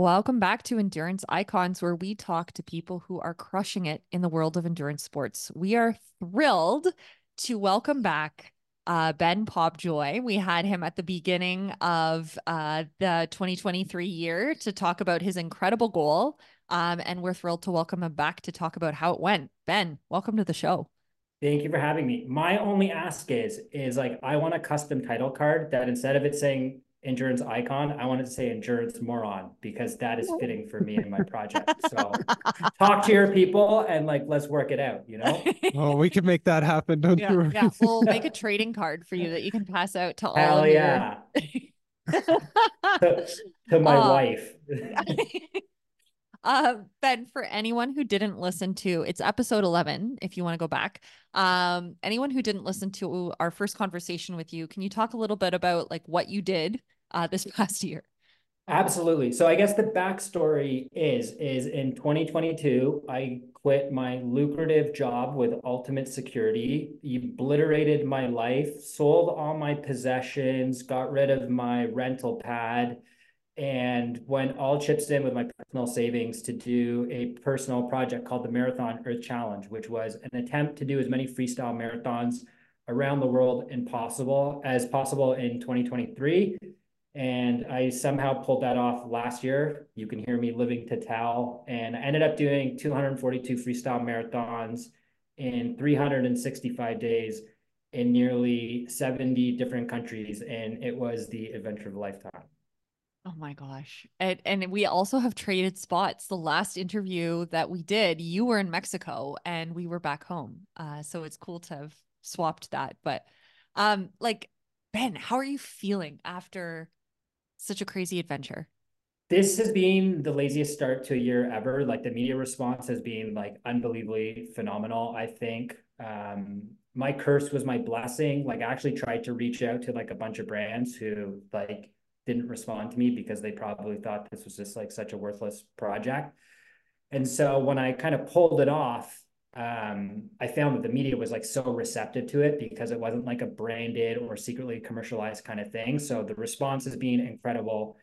Welcome back to Endurance Icons, where we talk to people who are crushing it in the world of endurance sports. We are thrilled to welcome back uh, Ben Pobjoy. We had him at the beginning of uh, the 2023 year to talk about his incredible goal. Um, and we're thrilled to welcome him back to talk about how it went. Ben, welcome to the show. Thank you for having me. My only ask is, is like, I want a custom title card that instead of it saying endurance icon, I wanted to say endurance moron because that is fitting for me and my project. So talk to your people and like let's work it out, you know? Oh, we can make that happen. Don't yeah, you yeah, we'll make a trading card for you that you can pass out to all Hell of yeah. your to, to my Uh, wife. Uh, Ben, for anyone who didn't listen to, it's episode 11, if you want to go back. Um, anyone who didn't listen to our first conversation with you, can you talk a little bit about like what you did uh, this past year? Absolutely. So I guess the backstory is is in 2022, I quit my lucrative job with Ultimate Security, obliterated my life, sold all my possessions, got rid of my rental pad, and went all chips in with my personal savings to do a personal project called the Marathon Earth Challenge, which was an attempt to do as many freestyle marathons around the world impossible as possible in 2023 and I somehow pulled that off last year. You can hear me living to tell. And I ended up doing 242 freestyle marathons in 365 days in nearly 70 different countries. And it was the adventure of a lifetime. Oh my gosh. And and we also have traded spots. The last interview that we did, you were in Mexico and we were back home. Uh, so it's cool to have swapped that. But um, like Ben, how are you feeling after such a crazy adventure? This has been the laziest start to a year ever. Like the media response has been like unbelievably phenomenal. I think um, my curse was my blessing. Like I actually tried to reach out to like a bunch of brands who like didn't respond to me because they probably thought this was just like such a worthless project. And so when I kind of pulled it off, um, I found that the media was like so receptive to it because it wasn't like a branded or secretly commercialized kind of thing. So the response has been incredible.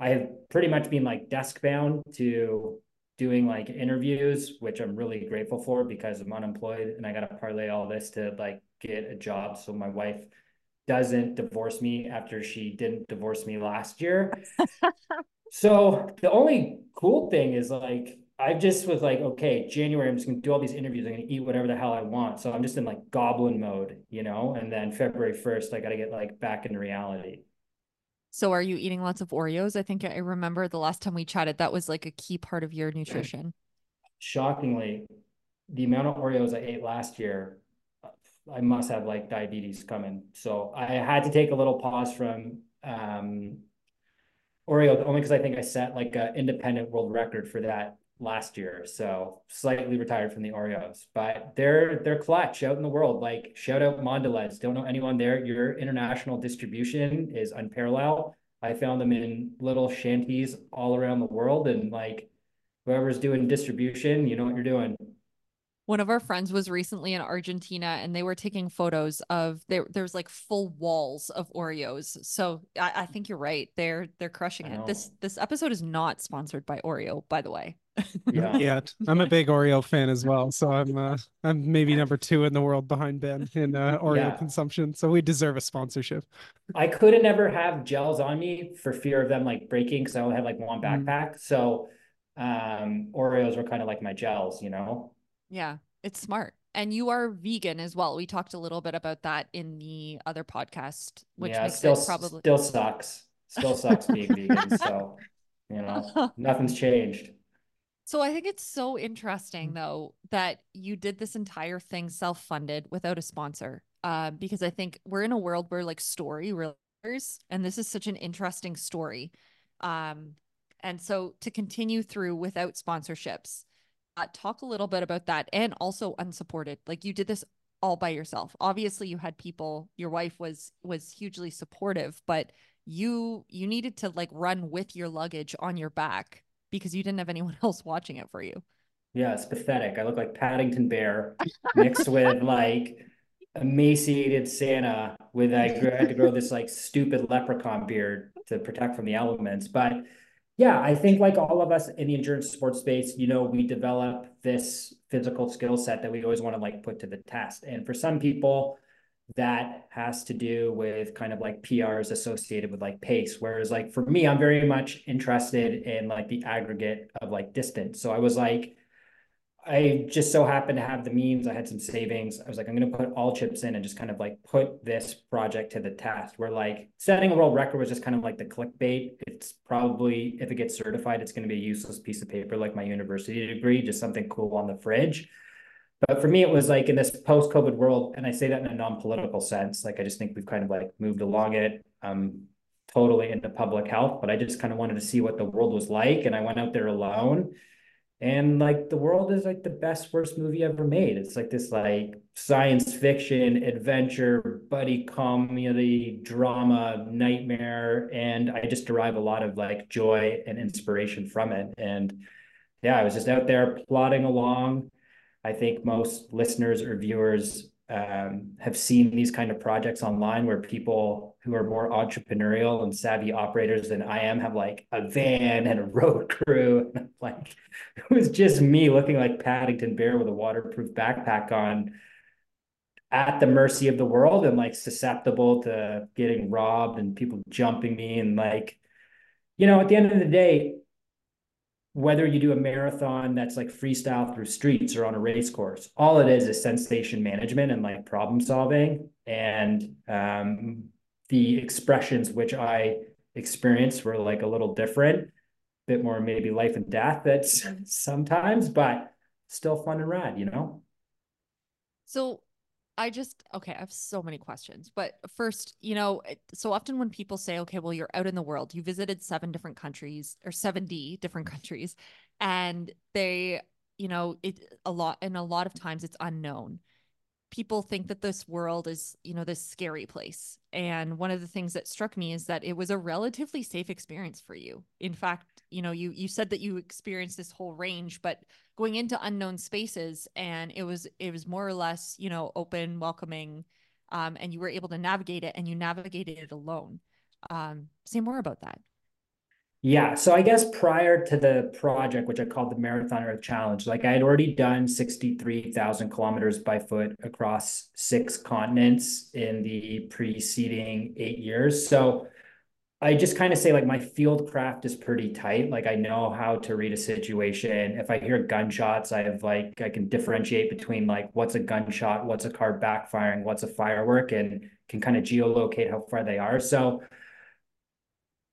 I have pretty much been like desk bound to doing like interviews, which I'm really grateful for because I'm unemployed and I got to parlay all this to like get a job. So my wife doesn't divorce me after she didn't divorce me last year. so the only cool thing is like I just was like, okay, January, I'm just gonna do all these interviews. I'm gonna eat whatever the hell I want. So I'm just in like goblin mode, you know. And then February 1st, I gotta get like back into reality. So are you eating lots of Oreos? I think I remember the last time we chatted, that was like a key part of your nutrition. Shockingly, the amount of Oreos I ate last year, I must have like diabetes coming. So I had to take a little pause from um Oreo only because I think I set like an independent world record for that last year. So slightly retired from the Oreos, but they're they're clutch out in the world. Like shout out Mondelez. Don't know anyone there. Your international distribution is unparalleled. I found them in little shanties all around the world, and like whoever's doing distribution, you know what you're doing. One of our friends was recently in Argentina and they were taking photos of there there's like full walls of Oreos. So I, I think you're right. They're they're crushing it. This this episode is not sponsored by Oreo, by the way. Yeah. yet. I'm a big Oreo fan as well, so I'm uh, I'm maybe number two in the world behind Ben in uh, Oreo Yeah. consumption. So we deserve a sponsorship. I couldn't ever have gels on me for fear of them like breaking because I only had like one Mm. backpack. So um Oreos were kind of like my gels, you know. Yeah, it's smart. And you are vegan as well. We talked a little bit about that in the other podcast, which yeah, still probably still sucks. Still sucks being vegan. So you know, nothing's changed. So I think it's so interesting though that you did this entire thing self-funded without a sponsor. Uh, because I think we're in a world where like story really matters, and this is such an interesting story. Um, and so to continue through without sponsorships, Uh, talk a little bit about that and also unsupported. Like you did this all by yourself. Obviously, you had people. Your wife was was hugely supportive, but you you needed to like run with your luggage on your back because you didn't have anyone else watching it for you. Yeah, it's pathetic. I look like Paddington Bear mixed with like emaciated Santa with I had to grow this like stupid leprechaun beard to protect from the elements. But Yeah, I think like all of us in the endurance sports space, you know, we develop this physical skill set that we always want to like put to the test. And for some people, that has to do with kind of like PRs associated with like pace. Whereas like for me, I'm very much interested in like the aggregate of like distance. So I was like, I just so happened to have the means. I had some savings. I was like, I'm going to put all chips in and just kind of like put this project to the test. Where like setting a world record was just kind of like the clickbait. It's probably, if it gets certified, it's going to be a useless piece of paper like my university degree, just something cool on the fridge. But for me, it was like in this post COVID world, and I say that in a non political sense. Like, I just think we've kind of like moved along it. Um, totally into public health, but I just kind of wanted to see what the world was like. And I went out there alone and like the world is like the best worst movie ever made. It's like this like science fiction adventure buddy comedy drama nightmare. And i just derive a lot of like joy and inspiration from it. And yeah i was just out there plodding along. I think most listeners or viewers um, have seen these kind of projects online where people who are more entrepreneurial and savvy operators than I am have like a van and a road crew. Like it was just me looking like Paddington Bear with a waterproof backpack on at the mercy of the world and like susceptible to getting robbed and people jumping me and like you know at the end of the day whether you do a marathon that's like freestyle through streets or on a race course, all it is is sensation management and like problem solving. And um, the expressions which I experienced were like a little different, bit more maybe life and death that's mm-hmm. sometimes, but still fun and rad, you know? So I just okay, I have so many questions. But first, you know, eh, so often when people say, okay, well, you're out in the world, you visited seven different countries or 70 different mm-hmm. countries, and they, you know, it a lot and a lot of times it's unknown people think that this world is, you know, this scary place. And one of the things that struck me is that it was a relatively safe experience for you. In fact, you know, you you said that you experienced this whole range, but going into unknown spaces and it was it was more or less, you know, open, welcoming, um, and you were able to navigate it and you navigated it alone. Um, say more about that. Yeah. So I guess prior to the project, which I called the Marathon Earth Challenge, like I had already done 63,000 kilometers by foot across six continents in the preceding eight years. So I just kind of say like my field craft is pretty tight. Like I know how to read a situation. If I hear gunshots, I have like I can differentiate between like what's a gunshot, what's a car backfiring, what's a firework, and can kind of geolocate how far they are. So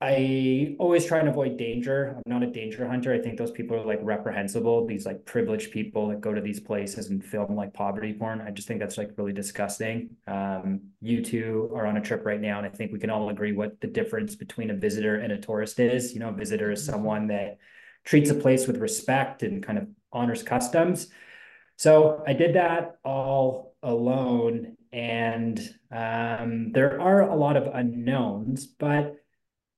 I always try and avoid danger. I'm not a danger hunter. I think those people are like reprehensible. These like privileged people that go to these places and film like poverty porn. I just think that's like really disgusting. Um, you two are on a trip right now, and I think we can all agree what the difference between a visitor and a tourist is. You know, a visitor is mm-hmm. someone that treats a place with respect and kind of honors customs. So I did that all alone, and um, there are a lot of unknowns, but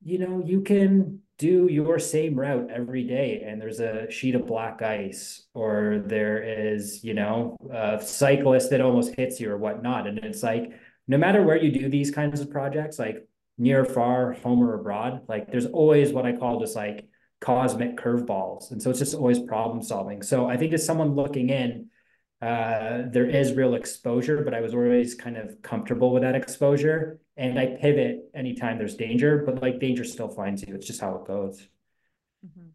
you know, you can do your same route every day and there's a sheet of black ice or there is, you know, a cyclist that almost hits you or whatnot. And it's like, no matter where you do these kinds of projects, like near, far, home or abroad, like there's always what I call just like cosmic curveballs. And so it's just always problem solving. So I think as someone looking in, uh, there is real exposure, but I was always kind of comfortable with that exposure. And I pivot anytime there's danger, but like danger still finds you. It's just how it goes. Mm-hmm.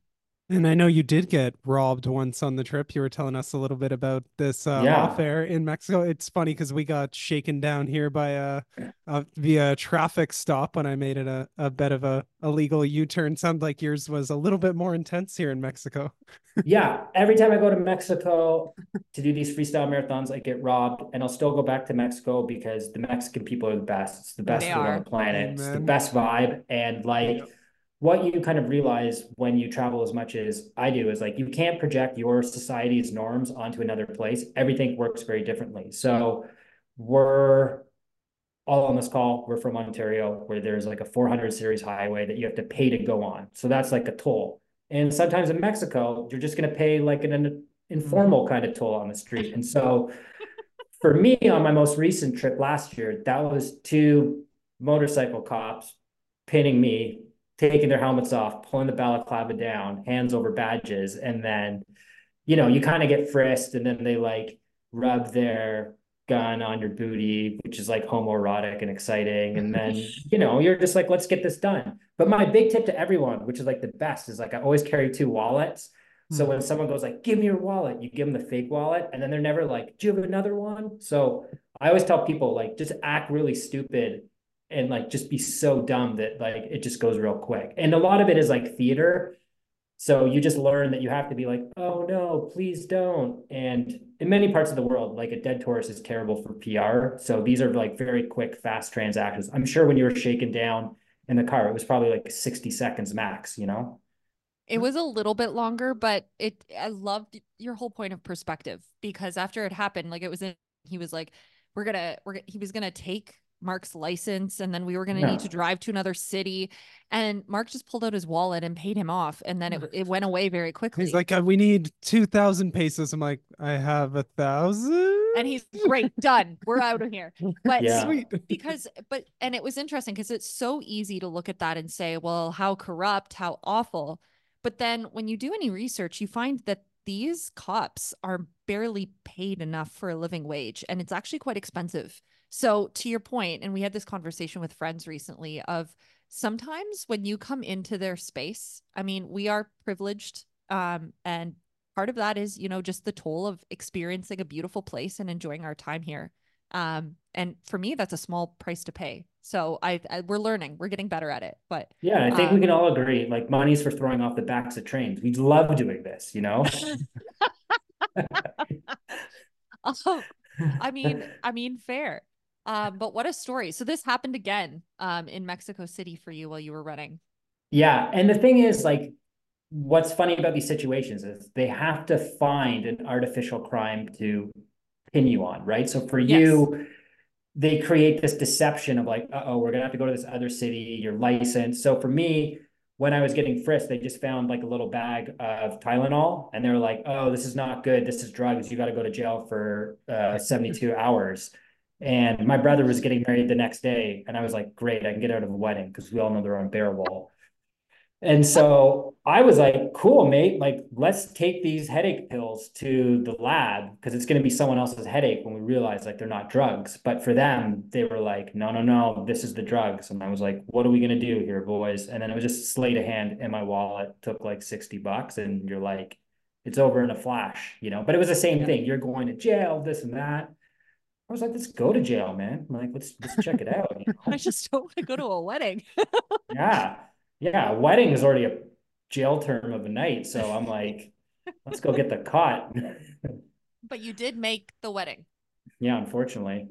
And I know you did get robbed once on the trip. You were telling us a little bit about this uh, yeah. air in Mexico. It's funny because we got shaken down here by a, a via traffic stop when I made it a, a bit of a illegal U turn. Sound like yours was a little bit more intense here in Mexico. yeah, every time I go to Mexico to do these freestyle marathons, I get robbed, and I'll still go back to Mexico because the Mexican people are the best. It's the best food on the planet. Amen. It's the best vibe, and like what you kind of realize when you travel as much as I do is like you can't project your society's norms onto another place. Everything works very differently. So we're all on this call. We're from Ontario, where there's like a 400 series highway that you have to pay to go on. So that's like a toll. And sometimes in Mexico, you're just going to pay like an, an informal mm-hmm. kind of toll on the street. And so for me, on my most recent trip last year, that was two motorcycle cops pinning me taking their helmets off, pulling the balaclava down, hands over badges, and then, you know, you kind of get frisked, and then they like rub their gun on your booty, which is like homoerotic and exciting. And then, you know, you're just like, let's get this done. But my big tip to everyone, which is like the best, is like I always carry two wallets. So hmm. when someone goes like, give me your wallet, you give them the fake wallet, and then they're never like, do you have another one? So I always tell people like just act really stupid and like just be so dumb that like it just goes real quick. And a lot of it is like theater. So you just learn that you have to be like, oh no, please don't. And in many parts of the world, like a dead tourist is terrible for PR. So these are like very quick, fast transactions. I'm sure when you were shaken down in the car, it was probably like 60 seconds max, you know? It was a little bit longer, but it I loved your whole point of perspective because after it happened, like it was in, he was like, we're gonna we're he was gonna take Mark's license and then we were going to need to drive to another city. And Mark just pulled out his wallet and paid him off. And then it, it went away very quickly. He's like, uh, we need 2,000 pesos. I'm like, I have a thousand. And he's great, done. We're out of here. But yeah. sweet. Because, but, and it was interesting because it's so easy to look at that and say, well, how corrupt, how awful. But then when you do any research, you find that these cops are barely paid enough for a living wage and it's actually quite expensive. So to your point, and we had this conversation with friends recently of sometimes when you come into their space, I mean, we are privileged um, and part of that is, you know, just the toll of experiencing a beautiful place and enjoying our time here. Um, and for me, that's a small price to pay. So I, I, we're learning, we're getting better at it. But yeah, I think um, we can all agree, like money's for throwing off the backs of trains. We love doing this, you know. um, I mean, I mean, fair. Um, but what a story! So this happened again, um, in Mexico City for you while you were running. Yeah, and the thing is, like, what's funny about these situations is they have to find an artificial crime to pin you on, right? So for yes. you they create this deception of like, oh, we're gonna have to go to this other city, your license. So for me, when I was getting frisked, they just found like a little bag of Tylenol, and they were like, "Oh, this is not good. This is drugs. You got to go to jail for uh, 72 hours." And my brother was getting married the next day, and I was like, "Great, I can get out of a wedding because we all know they're unbearable." And so I was like, cool, mate. Like, let's take these headache pills to the lab because it's going to be someone else's headache when we realize like they're not drugs. But for them, they were like, no, no, no, this is the drugs. And I was like, what are we going to do here, boys? And then it was just sleight of hand in my wallet, took like 60 bucks. And you're like, it's over in a flash, you know? But it was the same thing. You're going to jail, this and that. I was like, let's go to jail, man. I'm like, let's let's check it out. You know? I just don't want to go to a wedding. yeah yeah, wedding is already a jail term of a night. So I'm like, let's go get the cot. but you did make the wedding. Yeah, unfortunately.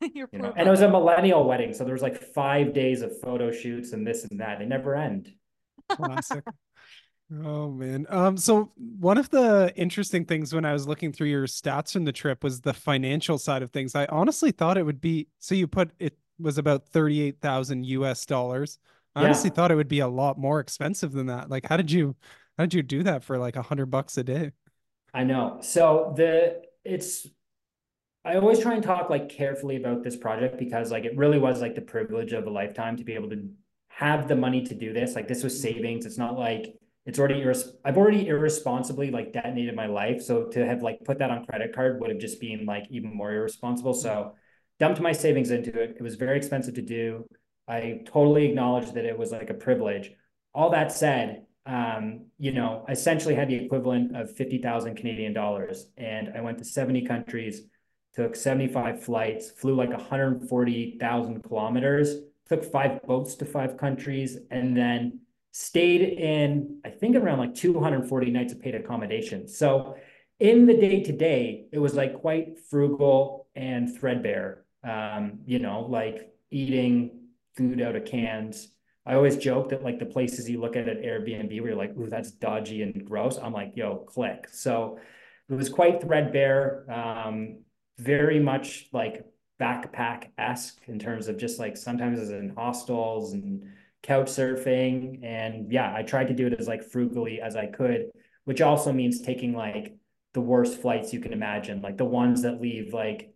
you know, and it was a millennial wedding. So there was like five days of photo shoots and this and that. They never end. Classic. Oh man. Um so one of the interesting things when I was looking through your stats from the trip was the financial side of things. I honestly thought it would be so you put it was about 38,000 US dollars. I yeah. honestly thought it would be a lot more expensive than that. Like, how did you, how did you do that for like a hundred bucks a day? I know. So the, it's, I always try and talk like carefully about this project because like it really was like the privilege of a lifetime to be able to have the money to do this. Like this was mm-hmm. savings. It's not like it's already irres- I've already irresponsibly like detonated my life. So to have like put that on credit card would have just been like even more irresponsible. So dumped my savings into it. It was very expensive to do. I totally acknowledge that it was like a privilege. All that said, um, you know, I essentially had the equivalent of 50,000 Canadian dollars. And I went to 70 countries, took 75 flights, flew like 140,000 kilometers, took five boats to five countries, and then stayed in, I think around like 240 nights of paid accommodation. So in the day to day, it was like quite frugal and threadbare. Um, you know, like eating food out of cans. I always joke that like the places you look at at Airbnb where you're like, ooh, that's dodgy and gross. I'm like, yo, click. So it was quite threadbare, um, very much like backpack esque in terms of just like sometimes as in hostels and couch surfing. And yeah, I tried to do it as like frugally as I could, which also means taking like the worst flights you can imagine, like the ones that leave like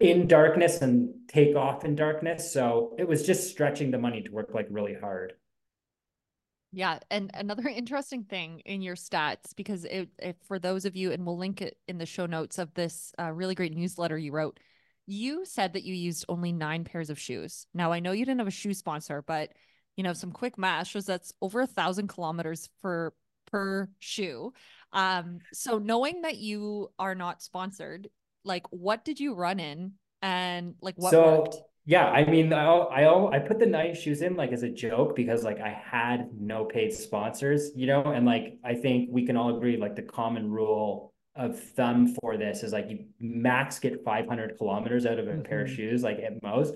in darkness and take off in darkness. So it was just stretching the money to work like really hard. Yeah, and another interesting thing in your stats because it, it for those of you and we'll link it in the show notes of this uh, really great newsletter you wrote. You said that you used only 9 pairs of shoes. Now I know you didn't have a shoe sponsor, but you know, some quick math shows that's over a thousand kilometers for per shoe. Um, so knowing that you are not sponsored, like what did you run in and like what so, worked? Yeah, I mean, I I I put the nine shoes in like as a joke because like I had no paid sponsors, you know, and like I think we can all agree like the common rule of thumb for this is like you max get 500 kilometers out of a mm-hmm. pair of mm-hmm. shoes, like at most.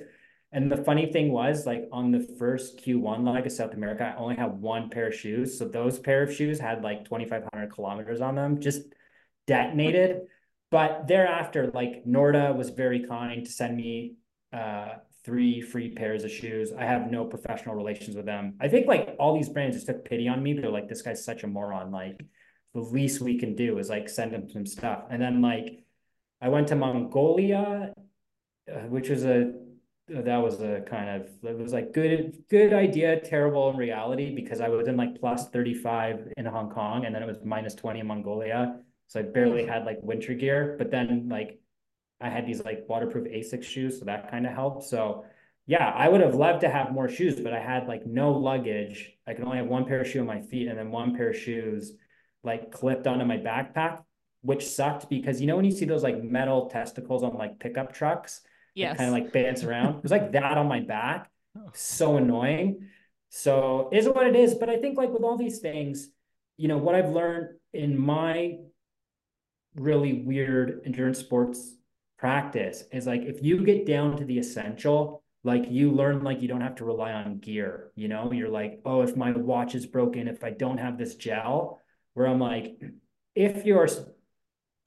And the funny thing was, like on the first Q1 leg of South America, I only had one pair of shoes. So those pair of shoes had like 2,500 kilometers on them, just detonated. but thereafter, like Norda was very kind to send me uh, three free pairs of shoes. I have no professional relations with them. I think like all these brands just took pity on me. They're like, this guy's such a moron. Like the least we can do is like send him some stuff. And then like I went to Mongolia, uh, which was a that was a kind of it was like good good idea terrible in reality because i was in like plus 35 in hong kong and then it was minus 20 in mongolia. So i barely had like winter gear. But then like i had these like waterproof asics shoes so that kind of helped. So yeah i would have loved to have more shoes but i had like no luggage. I could only have one pair of shoe on my feet and then one pair of shoes like clipped onto my backpack which sucked because you know when you see those like metal testicles on like pickup trucks yeah, Kind of like dance around. It was like that on my back. Oh. So annoying. So is what it is. But I think like with all these things, you know, what I've learned in my really weird endurance sports practice is like if you get down to the essential, like you learn like you don't have to rely on gear, you know, you're like, oh, if my watch is broken, if I don't have this gel, where I'm like, if your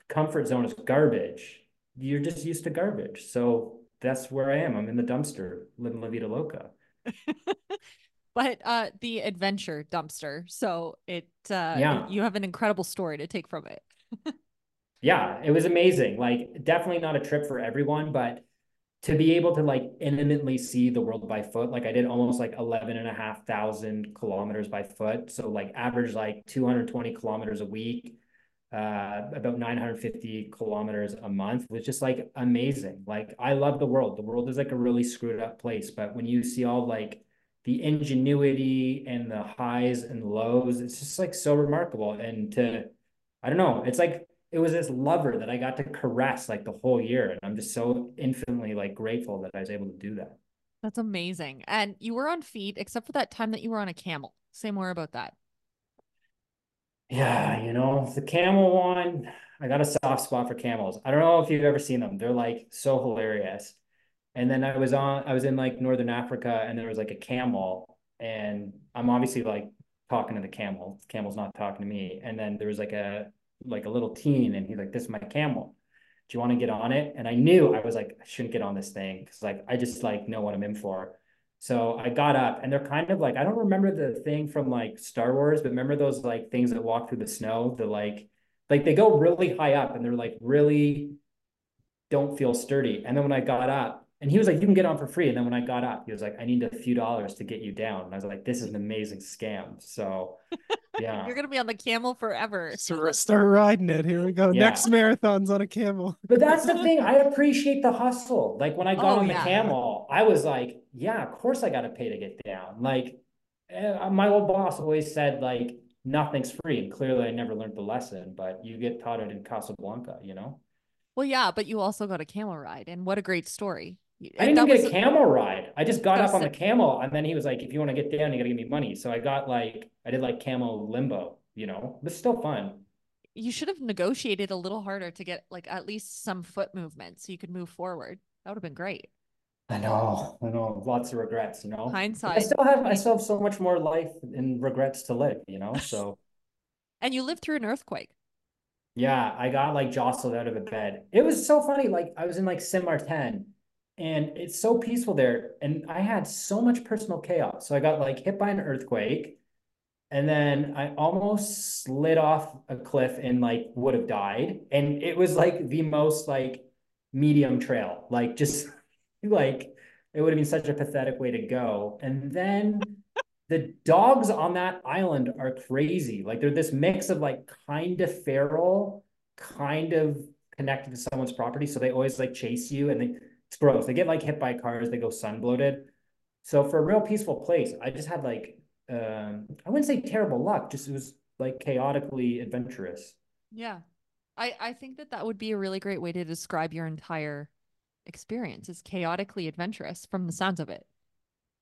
comfort zone is garbage, you're just used to garbage. So that's where I am. I'm in the dumpster, living La Vida Loca. but uh the adventure dumpster. So it uh yeah. you have an incredible story to take from it. yeah, it was amazing. Like definitely not a trip for everyone, but to be able to like intimately see the world by foot like i did almost like 11 and a half thousand kilometers by foot so like average like 220 kilometers a week uh, about 950 kilometers a month was just like amazing. Like I love the world. The world is like a really screwed up place, but when you see all like the ingenuity and the highs and lows, it's just like so remarkable. And to, I don't know, it's like it was this lover that I got to caress like the whole year, and I'm just so infinitely like grateful that I was able to do that. That's amazing. And you were on feet, except for that time that you were on a camel. Say more about that. Yeah, you know, the camel one, I got a soft spot for camels. I don't know if you've ever seen them. They're like so hilarious. And then I was on, I was in like Northern Africa and there was like a camel and I'm obviously like talking to the camel. The camel's not talking to me. And then there was like a, like a little teen and he's like, this is my camel. Do you want to get on it? And I knew I was like, I shouldn't get on this thing. Cause like, I just like know what I'm in for. So I got up and they're kind of like, I don't remember the thing from like Star Wars, but remember those like things that walk through the snow, the like, like they go really high up and they're like really don't feel sturdy. And then when I got up, and he was like, you can get on for free. And then when I got up, he was like, I need a few dollars to get you down. And I was like, this is an amazing scam. So yeah. You're gonna be on the camel forever. So start riding it. Here we go. Yeah. Next marathon's on a camel. But that's the thing. I appreciate the hustle. Like when I got oh, on the yeah. camel, I was like, yeah, of course I gotta pay to get down. Like uh, my old boss always said, like, nothing's free. And clearly I never learned the lesson, but you get taught it in Casablanca, you know? Well, yeah, but you also got a camel ride, and what a great story. I didn't even get a camel ride. I just got up on the camel, and then he was like, "If you want to get down, you got to give me money." So I got like, I did like camel limbo. You know, but still fun. You should have negotiated a little harder to get like at least some foot movement so you could move forward. That would have been great. I know, I know, lots of regrets. You know, hindsight. I still have, I still have so much more life and regrets to live. You know, so. and you lived through an earthquake. Yeah, I got like jostled out of a bed. It was so funny. Like I was in like Saint Martin and it's so peaceful there. And I had so much personal chaos. So I got like hit by an earthquake, and then I almost slid off a cliff and like would have died. And it was like the most like medium trail, like just like it would have been such a pathetic way to go. And then the dogs on that island are crazy. Like they're this mix of like kind of feral, kind of connected to someone's property. So they always like chase you and they it's gross. They get like hit by cars, they go sun bloated. So for a real peaceful place, I just had like um I wouldn't say terrible luck, just it was like chaotically adventurous. Yeah. I I think that that would be a really great way to describe your entire experience is chaotically adventurous from the sounds of it.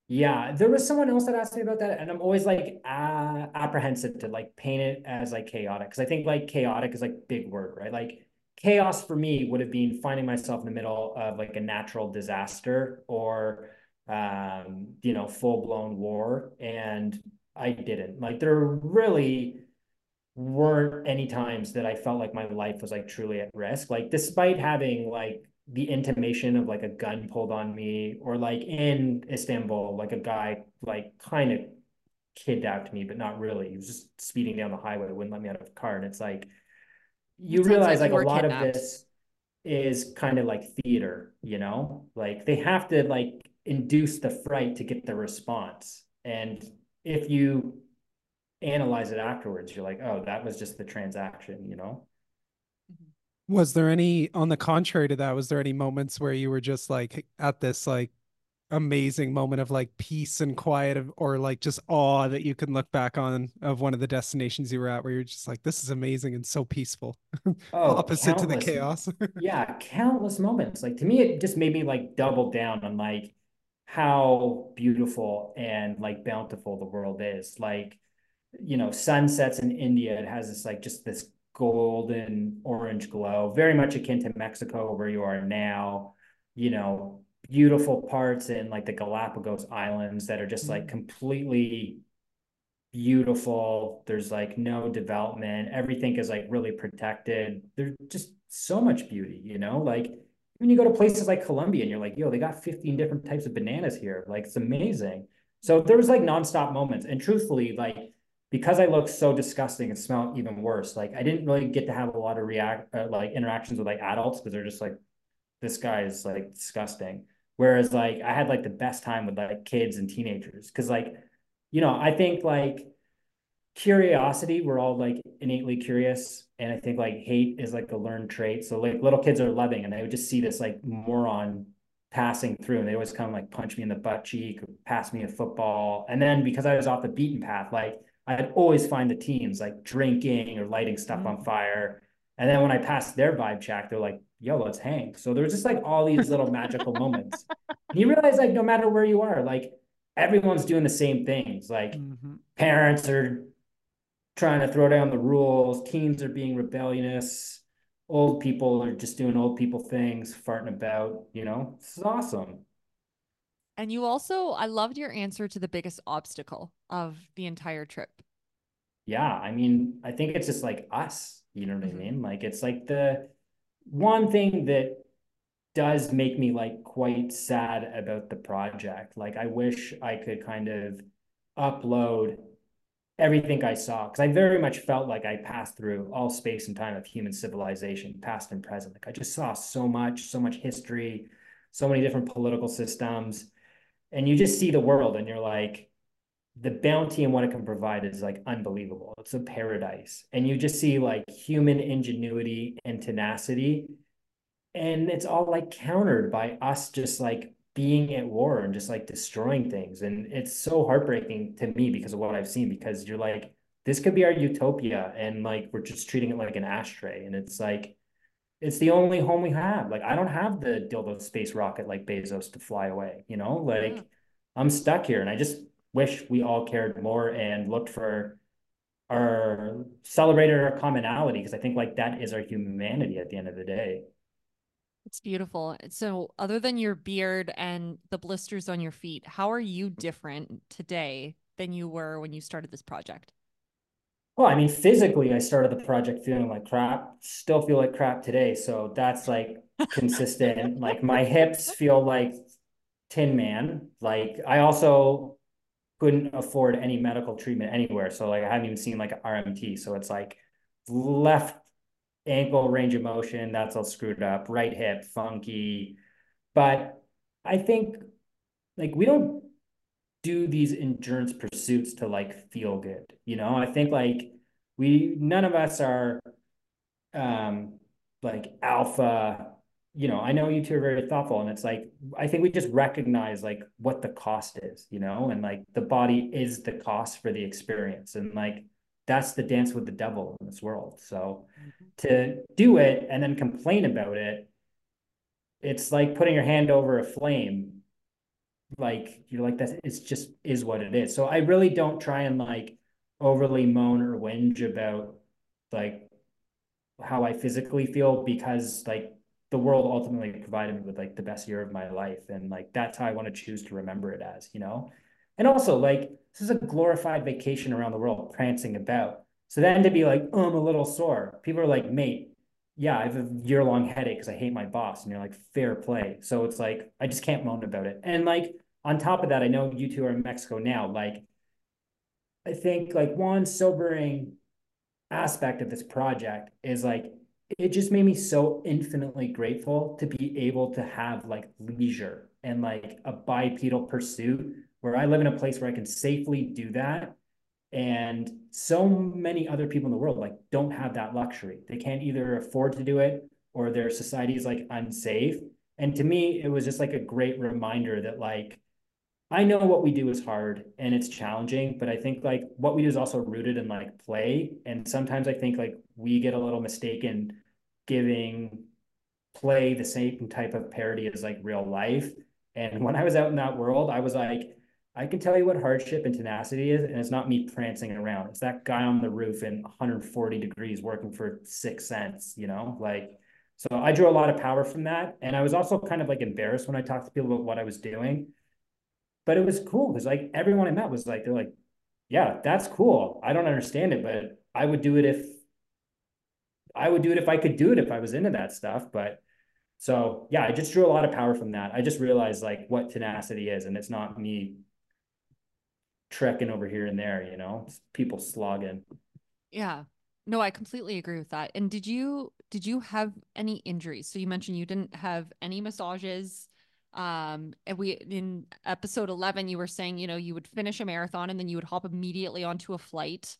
Yeah, there was someone else that asked me about that, and I'm always like uh, apprehensive to like paint it as like chaotic because I think like chaotic is like big word, right? Like chaos for me would have been finding myself in the middle of like a natural disaster or um, you know, full blown war, and I didn't. Like there really weren't any times that I felt like my life was like truly at risk. Like despite having like the intimation of like a gun pulled on me or like in Istanbul, like a guy like kind of kidnapped me, but not really. He was just speeding down the highway, wouldn't let me out of the car. And it's like you realize like, like a lot kidnapped. of this is kind of like theater, you know? Like they have to like induce the fright to get the response. And if you analyze it afterwards, you're like, oh, that was just the transaction, you know? Was there any, on the contrary to that, was there any moments where you were just like at this like amazing moment of like peace and quiet of, or like just awe that you can look back on of one of the destinations you were at where you're just like, this is amazing and so peaceful. Oh, Opposite to the chaos. yeah, countless moments. Like to me, it just made me like double down on like how beautiful and like bountiful the world is. Like, you know, sunsets in India, it has this like just this golden orange glow, very much akin to Mexico, where you are now. You know, beautiful parts in like the Galapagos Islands that are just like mm-hmm. completely beautiful. There's like no development. Everything is like really protected. There's just so much beauty, you know, like when you go to places like Colombia and you're like, yo, they got 15 different types of bananas here. Like it's amazing. So there was like nonstop moments. And truthfully, like because I look so disgusting and smell even worse, like I didn't really get to have a lot of react uh, like interactions with like adults because they're just like, this guy is like disgusting. Whereas like I had like the best time with like kids and teenagers. Cause like, you know, I think like curiosity, we're all like innately curious. And I think like hate is like a learned trait. So like little kids are loving and they would just see this like moron passing through and they always come like punch me in the butt cheek or pass me a football. And then because I was off the beaten path, like I'd always find the teens like drinking or lighting stuff mm-hmm. on fire. And then when I passed their vibe check, they're like, yo, let's hang. So there's just like all these little magical moments. And you realize like no matter where you are, like everyone's doing the same things. Like mm-hmm. parents are trying to throw down the rules, teens are being rebellious, old people are just doing old people things, farting about, you know, this is awesome. And you also, I loved your answer to the biggest obstacle of the entire trip. Yeah. I mean, I think it's just like us, you know what mm-hmm. I mean? Like, it's like the one thing that does make me like quite sad about the project. Like, I wish I could kind of upload everything I saw because I very much felt like I passed through all space and time of human civilization, past and present. Like I just saw so much, so much history, so many different political systems and you just see the world and you're like the bounty and what it can provide is like unbelievable it's a paradise and you just see like human ingenuity and tenacity and it's all like countered by us just like being at war and just like destroying things and it's so heartbreaking to me because of what i've seen because you're like this could be our utopia and like we're just treating it like an ashtray and it's like it's the only home we have. Like I don't have the dildo space rocket like Bezos to fly away, you know? Like yeah. I'm stuck here and I just wish we all cared more and looked for our celebrated our commonality because I think like that is our humanity at the end of the day. It's beautiful. So, other than your beard and the blisters on your feet, how are you different today than you were when you started this project? Well, I mean, physically, I started the project feeling like crap, still feel like crap today. So that's like consistent. like my hips feel like Tin Man. Like I also couldn't afford any medical treatment anywhere. So like I haven't even seen like an RMT. So it's like left ankle range of motion, that's all screwed up, right hip, funky. But I think like we don't do these endurance pursuits to like feel good. You know, I think like we none of us are um like alpha you know, I know you two are very thoughtful and it's like I think we just recognize like what the cost is, you know, and like the body is the cost for the experience and like that's the dance with the devil in this world. So mm-hmm. to do it and then complain about it it's like putting your hand over a flame like you're like that it's just is what it is so i really don't try and like overly moan or whinge about like how i physically feel because like the world ultimately provided me with like the best year of my life and like that's how i want to choose to remember it as you know and also like this is a glorified vacation around the world prancing about so then to be like oh, i'm a little sore people are like mate yeah, I have a year long headache because I hate my boss. And you're like, fair play. So it's like, I just can't moan about it. And like, on top of that, I know you two are in Mexico now. Like, I think like one sobering aspect of this project is like, it just made me so infinitely grateful to be able to have like leisure and like a bipedal pursuit where I live in a place where I can safely do that. And so many other people in the world like don't have that luxury. They can't either afford to do it or their society is like unsafe. And to me it was just like a great reminder that like i know what we do is hard and it's challenging but i think like what we do is also rooted in like play. And sometimes i think like we get a little mistaken giving play the same type of parody as like real life and when i was out in that world i was like I can tell you what hardship and tenacity is, and it's not me prancing around. It's that guy on the roof in 140 degrees working for six cents, you know, like, so I drew a lot of power from that. And I was also kind of like embarrassed when I talked to people about what I was doing. But it was cool because like everyone I met was like, they're like, yeah, that's cool. I don't understand it, but I would do it if I would do it if I could do it if I was into that stuff. But so yeah, I just drew a lot of power from that. I just realized like what tenacity is, and it's not me trekking over here and there, you know, people slogging. Yeah. No, I completely agree with that. And did you did you have any injuries? So you mentioned you didn't have any massages. Um, and we in episode 11 you were saying, you know, you would finish a marathon and then you would hop immediately onto a flight.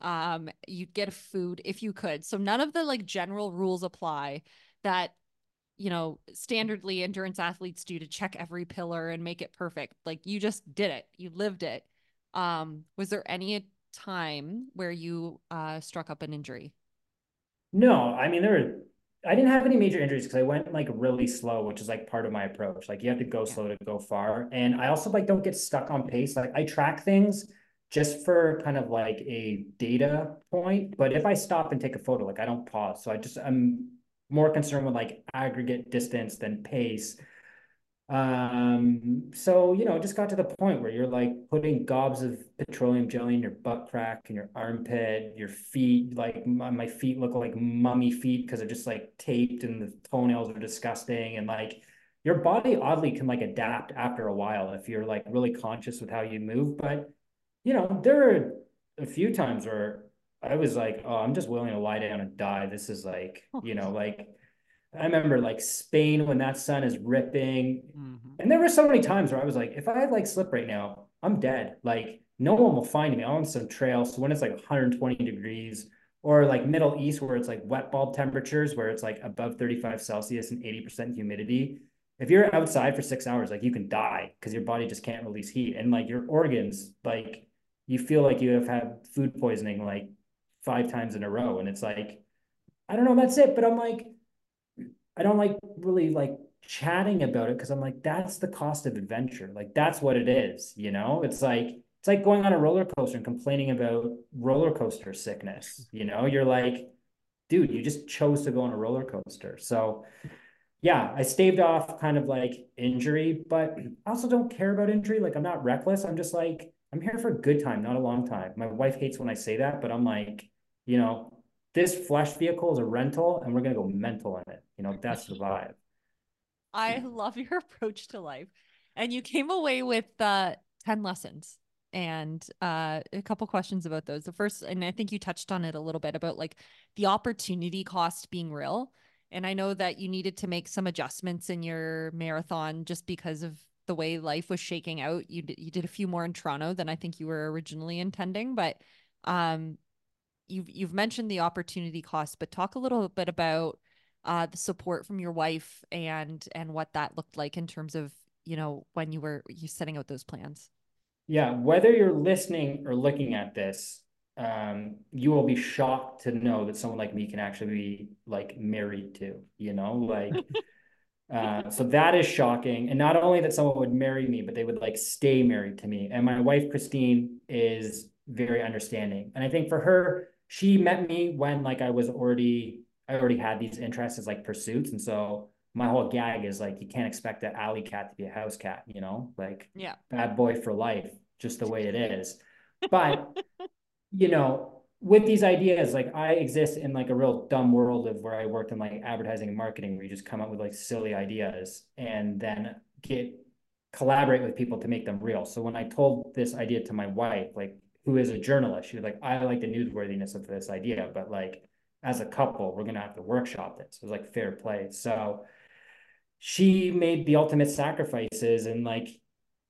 Um, you'd get food if you could. So none of the like general rules apply that you know, standardly endurance athletes do to check every pillar and make it perfect. Like you just did it. You lived it. Um, was there any time where you uh, struck up an injury? No, I mean there were. I didn't have any major injuries because I went like really slow, which is like part of my approach. Like you have to go yeah. slow to go far, and I also like don't get stuck on pace. Like I track things just for kind of like a data point, but if I stop and take a photo, like I don't pause. So I just I'm more concerned with like aggregate distance than pace. Um, so you know, just got to the point where you're like putting gobs of petroleum jelly in your butt crack and your armpit, your feet. Like my, my feet look like mummy feet because they're just like taped and the toenails are disgusting. And like your body oddly can like adapt after a while if you're like really conscious with how you move. But you know, there are a few times where I was like, oh, I'm just willing to lie down and die. This is like, you know, like I remember like Spain when that sun is ripping. Mm-hmm. And there were so many times where I was like, if I like slip right now, I'm dead. Like no one will find me on some trail. So when it's like 120 degrees or like Middle East where it's like wet bulb temperatures where it's like above 35 Celsius and 80% humidity. If you're outside for six hours, like you can die because your body just can't release heat. And like your organs, like you feel like you have had food poisoning like five times in a row. And it's like, I don't know, that's it. But I'm like, I don't like really like chatting about it because I'm like, that's the cost of adventure. Like that's what it is, you know? It's like it's like going on a roller coaster and complaining about roller coaster sickness. You know, you're like, dude, you just chose to go on a roller coaster. So yeah, I staved off kind of like injury, but I also don't care about injury. Like I'm not reckless. I'm just like, I'm here for a good time, not a long time. My wife hates when I say that, but I'm like, you know, this flesh vehicle is a rental and we're going to go mental in it. You know, that's the vibe. I love your approach to life. And you came away with uh, 10 lessons and uh, a couple questions about those. The first, and I think you touched on it a little bit about like the opportunity cost being real. And I know that you needed to make some adjustments in your marathon just because of the way life was shaking out. You did, you did a few more in Toronto than I think you were originally intending, but um, you've you've mentioned the opportunity cost, but talk a little bit about uh, the support from your wife and and what that looked like in terms of you know when you were you setting out those plans. Yeah, whether you're listening or looking at this, um, you will be shocked to know that someone like me can actually be like married to, you know, like uh, so that is shocking. And not only that someone would marry me, but they would like stay married to me. And my wife, Christine, is very understanding. And I think for her, she met me when like I was already, I already had these interests as like pursuits. And so my whole gag is like, you can't expect an alley cat to be a house cat, you know, like yeah, bad boy for life, just the way it is. But, you know, with these ideas, like I exist in like a real dumb world of where I worked in like advertising and marketing, where you just come up with like silly ideas and then get collaborate with people to make them real. So when I told this idea to my wife, like who is a journalist, she was like, I like the newsworthiness of this idea, but like as a couple, we're gonna have to workshop this. It was like fair play. So she made the ultimate sacrifices and like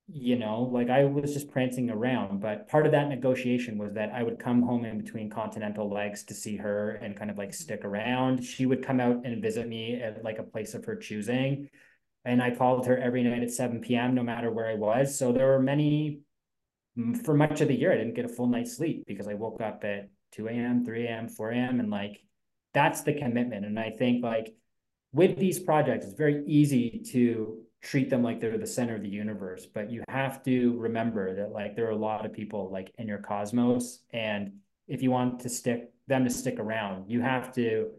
you know, like I was just prancing around. But part of that negotiation was that I would come home in between continental legs to see her and kind of like stick around. She would come out and visit me at like a place of her choosing. And I called her every night at 7 p.m., no matter where I was. So there were many, for much of the year, I didn't get a full night's sleep because I woke up at 2 a.m., 3 a.m., 4 a.m. And like, that's the commitment. And I think like with these projects, it's very easy to treat them like they're the center of the universe but you have to remember that like there are a lot of people like in your cosmos and if you want to stick them to stick around you have to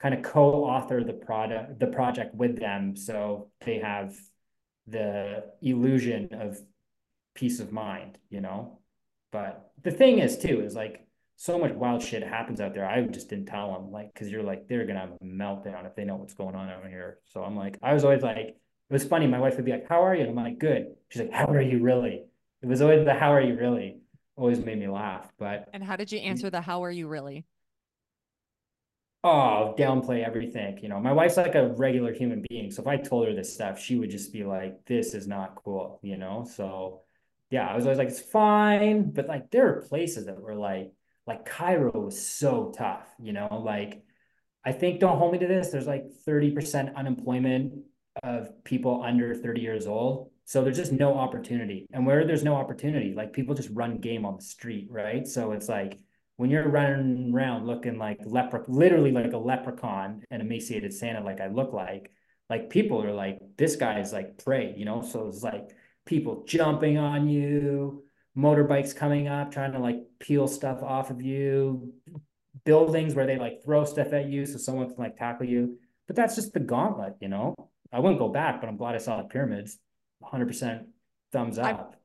kind of co-author the product the project with them so they have the illusion of peace of mind you know? But the thing is too is like so much wild shit happens out there i just didn't tell them like because you're like they're gonna have a meltdown if they know what's going on out here. So i'm like i was always like it was funny. My wife would be like, "How are you?" And I'm like, "Good." She's like, "How are you really?" It was always the "How are you really?" Always made me laugh. But and how did you answer the "How are you really?" Oh, downplay everything. You know, my wife's like a regular human being. So if I told her this stuff, she would just be like, "This is not cool," you know. So yeah, I was always like, "It's fine," but like there are places that were like, like Cairo was so tough. You know, like I think don't hold me to this. There's like 30% unemployment of people under 30 years old. So there's just no opportunity. And where there's no opportunity, like people just run game on the street, right? So it's like when you're running around looking like lepre, literally like a leprechaun and emaciated Santa, like I look like, like people are like, this guy is like prey, you know? So it's like people jumping on you, motorbikes coming up, trying to like peel stuff off of you, buildings where they like throw stuff at you so someone can like tackle you. But that's just the gauntlet, you know? I wouldn't go back, but I'm glad I saw the pyramids. 100% thumbs up.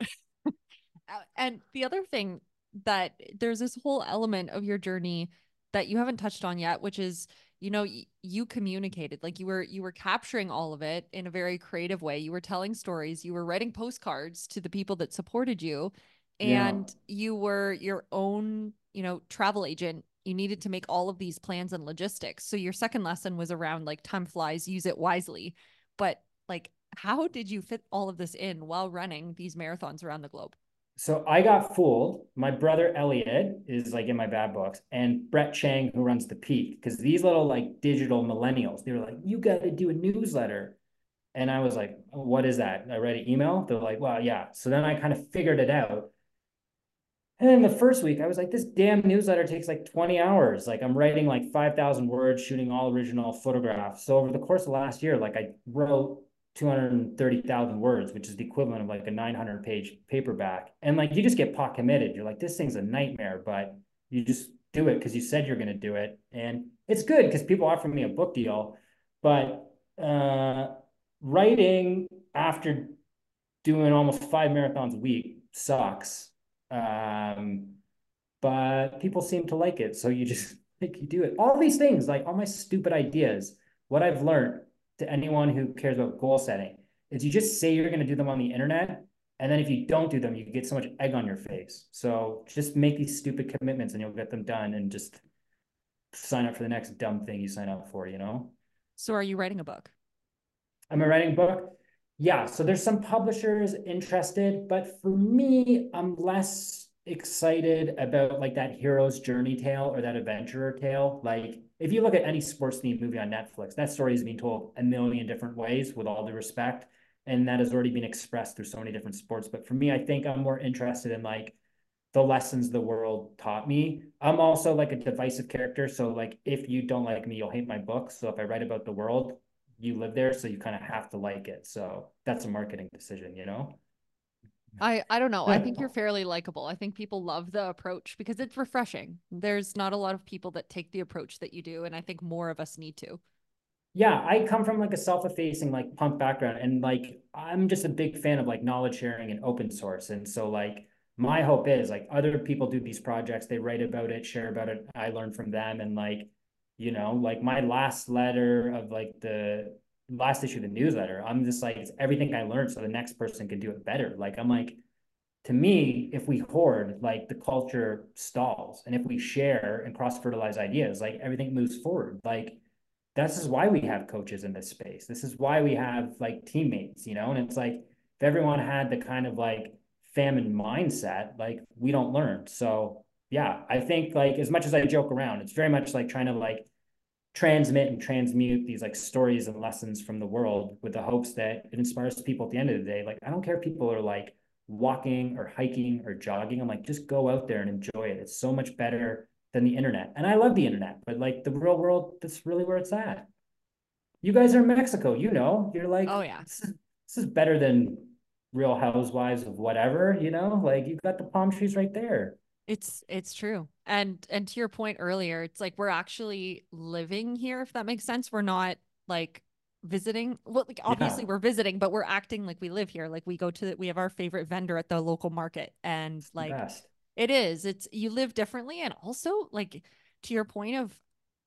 Uh, and the other thing that there's this whole element of your journey that you haven't touched on yet, which is you know you communicated like you were you were capturing all of it in a very creative way you were telling stories you were writing postcards to the people that supported you and yeah. you were your own you know travel agent you needed to make all of these plans and logistics. So your second lesson was around like time flies, use it wisely. But like, how did you fit all of this in while running these marathons around the globe? So I got fooled. My brother Elliot is like in my bad books, and Brett Chang, who runs the Peak, because these little like digital millennials, they were like, "You got to do a newsletter," and I was like, "What is that?" I read an email. They're like, "Well, yeah." So then I kind of figured it out, and then the first week, I was like, this damn newsletter takes like 20 hours. Like I'm writing like 5,000 words, shooting all original photographs. So over the course of last year, like I wrote 230,000 words, which is the equivalent of like a 900 page paperback. And like you just get pot committed. You're like, this thing's a nightmare, but you just do it because you said you're going to do it. And it's good because people offer me a book deal. But uh, writing after doing almost five marathons a week sucks um, but people seem to like it. So you just like you do it. All these things, like all my stupid ideas, what I've learned to anyone who cares about goal setting is you just say you're going to do them on the internet. And then if you don't do them, you get so much egg on your face. So just make these stupid commitments and you'll get them done and just sign up for the next dumb thing you sign up for, you know? So are you writing a book? Am I writing a book? Yeah, so there's some publishers interested, but for me, I'm less excited about like that hero's journey tale or that adventurer tale. Like if you look at any sports themed movie on Netflix, that story is being told a million different ways with all due respect. And that has already been expressed through so many different sports. But for me, I think I'm more interested in like the lessons the world taught me. I'm also like a divisive character. So like if you don't like me, you'll hate my books. So if I write about the world, you live there, so you kind of have to like it. So that's a marketing decision, you know? I I don't know. I think you're fairly likable. I think people love the approach because it's refreshing. There's not a lot of people that take the approach that you do, and I think more of us need to. Yeah, I come from like a self-effacing like punk background, and like I'm just a big fan of like knowledge sharing and open source. And so like my hope is like other people do these projects, they write about it, share about it, I learn from them, and like you know, like my last letter of like the last issue of the newsletter, I'm just like, it's everything I learned so the next person can do it better. Like, I'm like, to me, if we hoard, like the culture stalls. And if we share and cross fertilize ideas, like everything moves forward. Like, this is why we have coaches in this space. This is why we have like teammates, you know? And it's like, if everyone had the kind of like famine mindset, like we don't learn. So, yeah, I think like as much as I joke around, it's very much like trying to like transmit and transmute these like stories and lessons from the world with the hopes that it inspires people at the end of the day. Like, I don't care if people are like walking or hiking or jogging. I'm like, just go out there and enjoy it. It's so much better than the internet. And I love the internet, but like the real world, that's really where it's at. You guys are in Mexico, you know, you're like, oh, yeah, this is, this is better than real housewives of whatever, you know, like you've got the palm trees right there. It's it's true. And and to your point earlier, it's like we're actually living here if that makes sense. We're not like visiting. Well, like obviously yeah. we're visiting, but we're acting like we live here. Like we go to the, we have our favorite vendor at the local market and like it is. It's you live differently and also like to your point of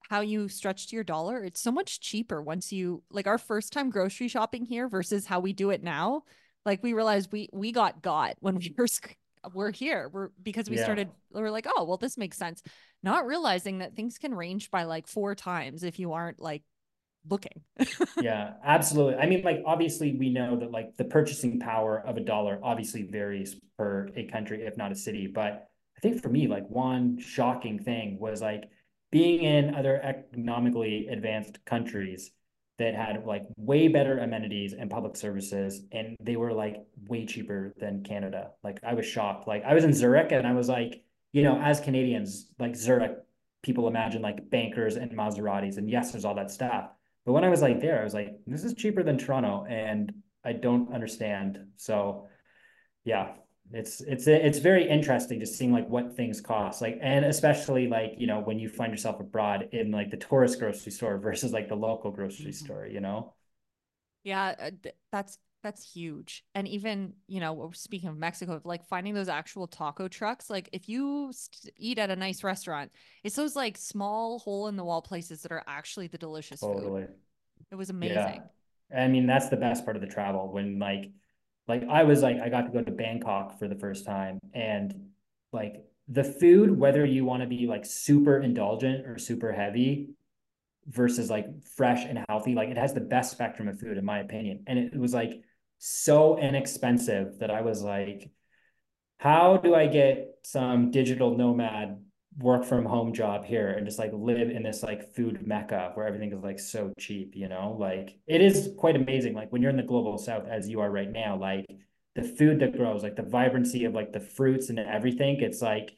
how you stretch to your dollar, it's so much cheaper once you like our first time grocery shopping here versus how we do it now. Like we realized we we got got when we first we're here. We're because we yeah. started we're like oh well this makes sense. Not realizing that things can range by like four times if you aren't like looking. Yeah absolutely. I mean like obviously we know that like the purchasing power of a dollar obviously varies per a country if not a city. But i think for me like one shocking thing was like being in other economically advanced countries that had like way better amenities and public services and they were like way cheaper than Canada. Like I was shocked. Like I was in Zurich and I was like, you know, as Canadians, like Zurich, people imagine like bankers and Maseratis and yes, there's all that stuff. But when I was like there, I was like, this is cheaper than Toronto and I don't understand. So yeah, it's it's it's very interesting just seeing like what things cost like and especially like you know when you find yourself abroad in like the tourist grocery store versus like the local grocery mm-hmm. store you know yeah uh, that's that's huge and even you know speaking of mexico like finding those actual taco trucks like if you eat at a nice restaurant it's those like small hole in the wall places that are actually the delicious totally. food it was amazing yeah. i mean that's the best part of the travel when like like I was like I got to go to Bangkok for the first time and like the food whether you want to be like super indulgent or super heavy versus like fresh and healthy like it has the best spectrum of food in my opinion. And it was like so inexpensive that I was like how do I get some digital nomad work from home job here and just like live in this like food mecca where everything is like so cheap you know? Like it is quite amazing like when you're in the global south as you are right now like the food that grows like the vibrancy of like the fruits and everything it's like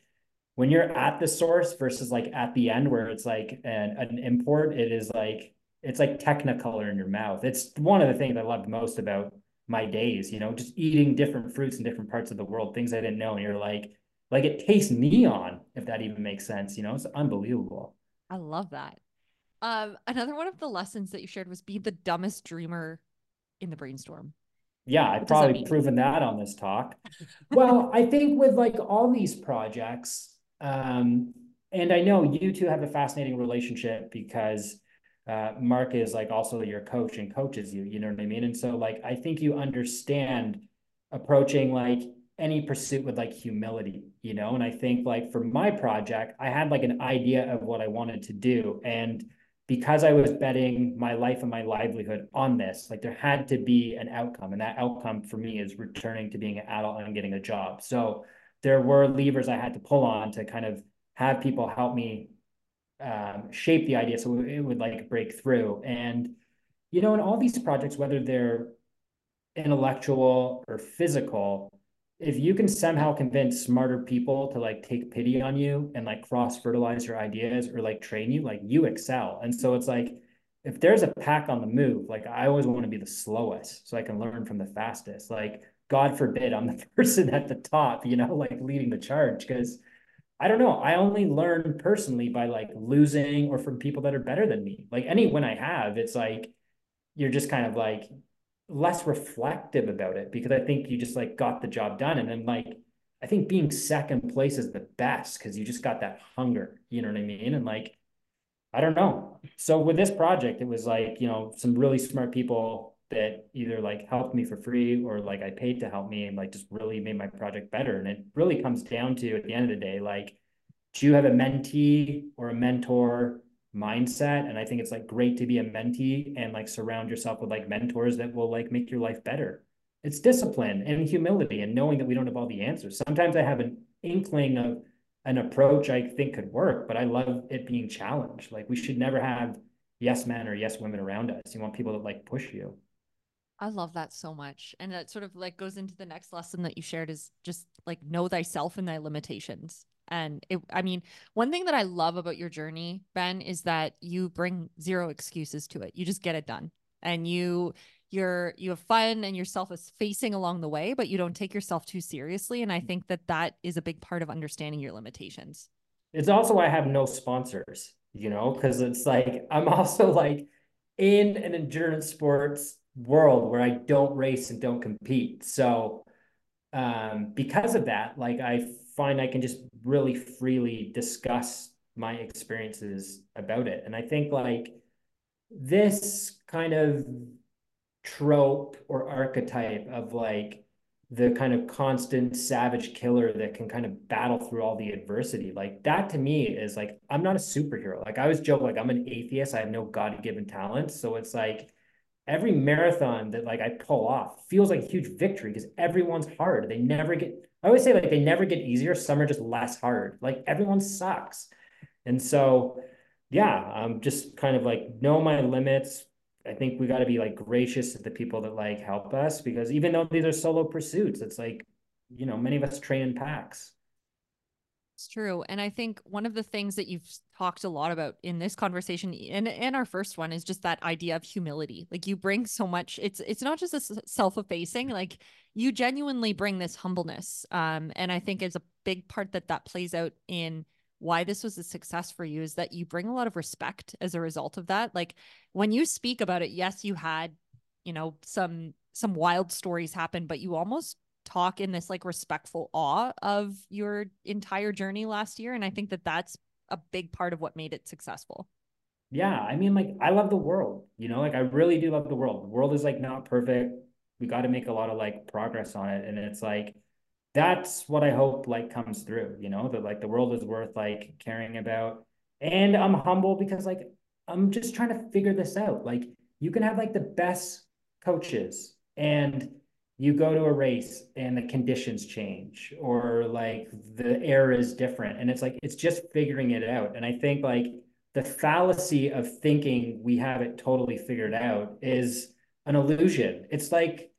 when you're at the source versus like at the end where it's like an, an import it is like it's like technicolor in your mouth. It's one of the things i loved most about my days you know? Just eating different fruits in different parts of the world things i didn't know and you're like like it tastes neon, if that even makes sense. You know, it's unbelievable. I love that. Um, another one of the lessons that you shared was be the dumbest dreamer in the brainstorm. Yeah, I've probably that proven that on this talk. well, I think with like all these projects, um, and I know you two have a fascinating relationship because uh, Mark is like also your coach and coaches you, you know what I mean? And so like I think you understand approaching like any pursuit with like humility, you know? And I think like for my project, I had like an idea of what I wanted to do. And because I was betting my life and my livelihood on this, like there had to be an outcome. And that outcome for me is returning to being an adult and getting a job. So there were levers I had to pull on to kind of have people help me um, shape the idea so it would like break through. And, you know, in all these projects, whether they're intellectual or physical, if you can somehow convince smarter people to like take pity on you and like cross fertilize your ideas or like train you, like you excel. And so it's like, if there's a pack on the move, like I always want to be the slowest so I can learn from the fastest. Like, God forbid I'm the person at the top, you know, like leading the charge. Cause I don't know. I only learn personally by like losing or from people that are better than me. Like any win I have, it's like you're just kind of like less reflective about it because I think you just like got the job done. And then like I think being second place is the best because you just got that hunger. You know what I mean? And like I don't know. So with this project, it was like, you know, some really smart people that either like helped me for free or like I paid to help me and like just really made my project better. And it really comes down to at the end of the day, like, do you have a mentee or a mentor mindset and i think it's like great to be a mentee and like surround yourself with like mentors that will like make your life better it's discipline and humility and knowing that we don't have all the answers sometimes i have an inkling of an approach i think could work but i love it being challenged like we should never have yes men or yes women around us you want people that like push you I love that so much. And that sort of like goes into the next lesson that you shared is just like know thyself and thy limitations. And it, I mean, one thing that I love about your journey, Ben, is that you bring zero excuses to it. You just get it done. And you you're you have fun and yourself is facing along the way, but you don't take yourself too seriously. And I think that that is a big part of understanding your limitations. It's also why I have no sponsors, you know, because it's like I'm also like in an endurance sports world where I don't race and don't compete. So um, because of that, like I find I can just really freely discuss my experiences about it. And I think like this kind of trope or archetype of like the kind of constant savage killer that can kind of battle through all the adversity like that to me is like i'm not a superhero like i always joke like i'm an atheist i have no god-given talents so it's like every marathon that like I pull off feels like a huge victory because everyone's hard. They never get, I always say like they never get easier. Some are just less hard. Like everyone sucks. And so, yeah, I'm just kind of like know my limits. I think we got to be like gracious to the people that like help us because even though these are solo pursuits, it's like, you know, many of us train in packs. It's true. And I think one of the things that you've talked a lot about in this conversation and, and our first one is just that idea of humility. Like you bring so much, it's it's not just a self-effacing, like you genuinely bring this humbleness. Um, and I think it's a big part that that plays out in why this was a success for you is that you bring a lot of respect as a result of that. Like when you speak about it, yes, you had, you know, some some wild stories happen, but you almost talk in this like respectful awe of your entire journey last year and i think that that's a big part of what made it successful. Yeah i mean like i love the world you know like i really do love the world. The world is like not perfect. We got to make a lot of like progress on it and it's like that's what i hope like comes through you know that like the world is worth like caring about. And i'm humble because like i'm just trying to figure this out. Like you can have like the best coaches and you go to a race and the conditions change or like the air is different. And it's like it's just figuring it out. And i think like the fallacy of thinking we have it totally figured out is an illusion. It's like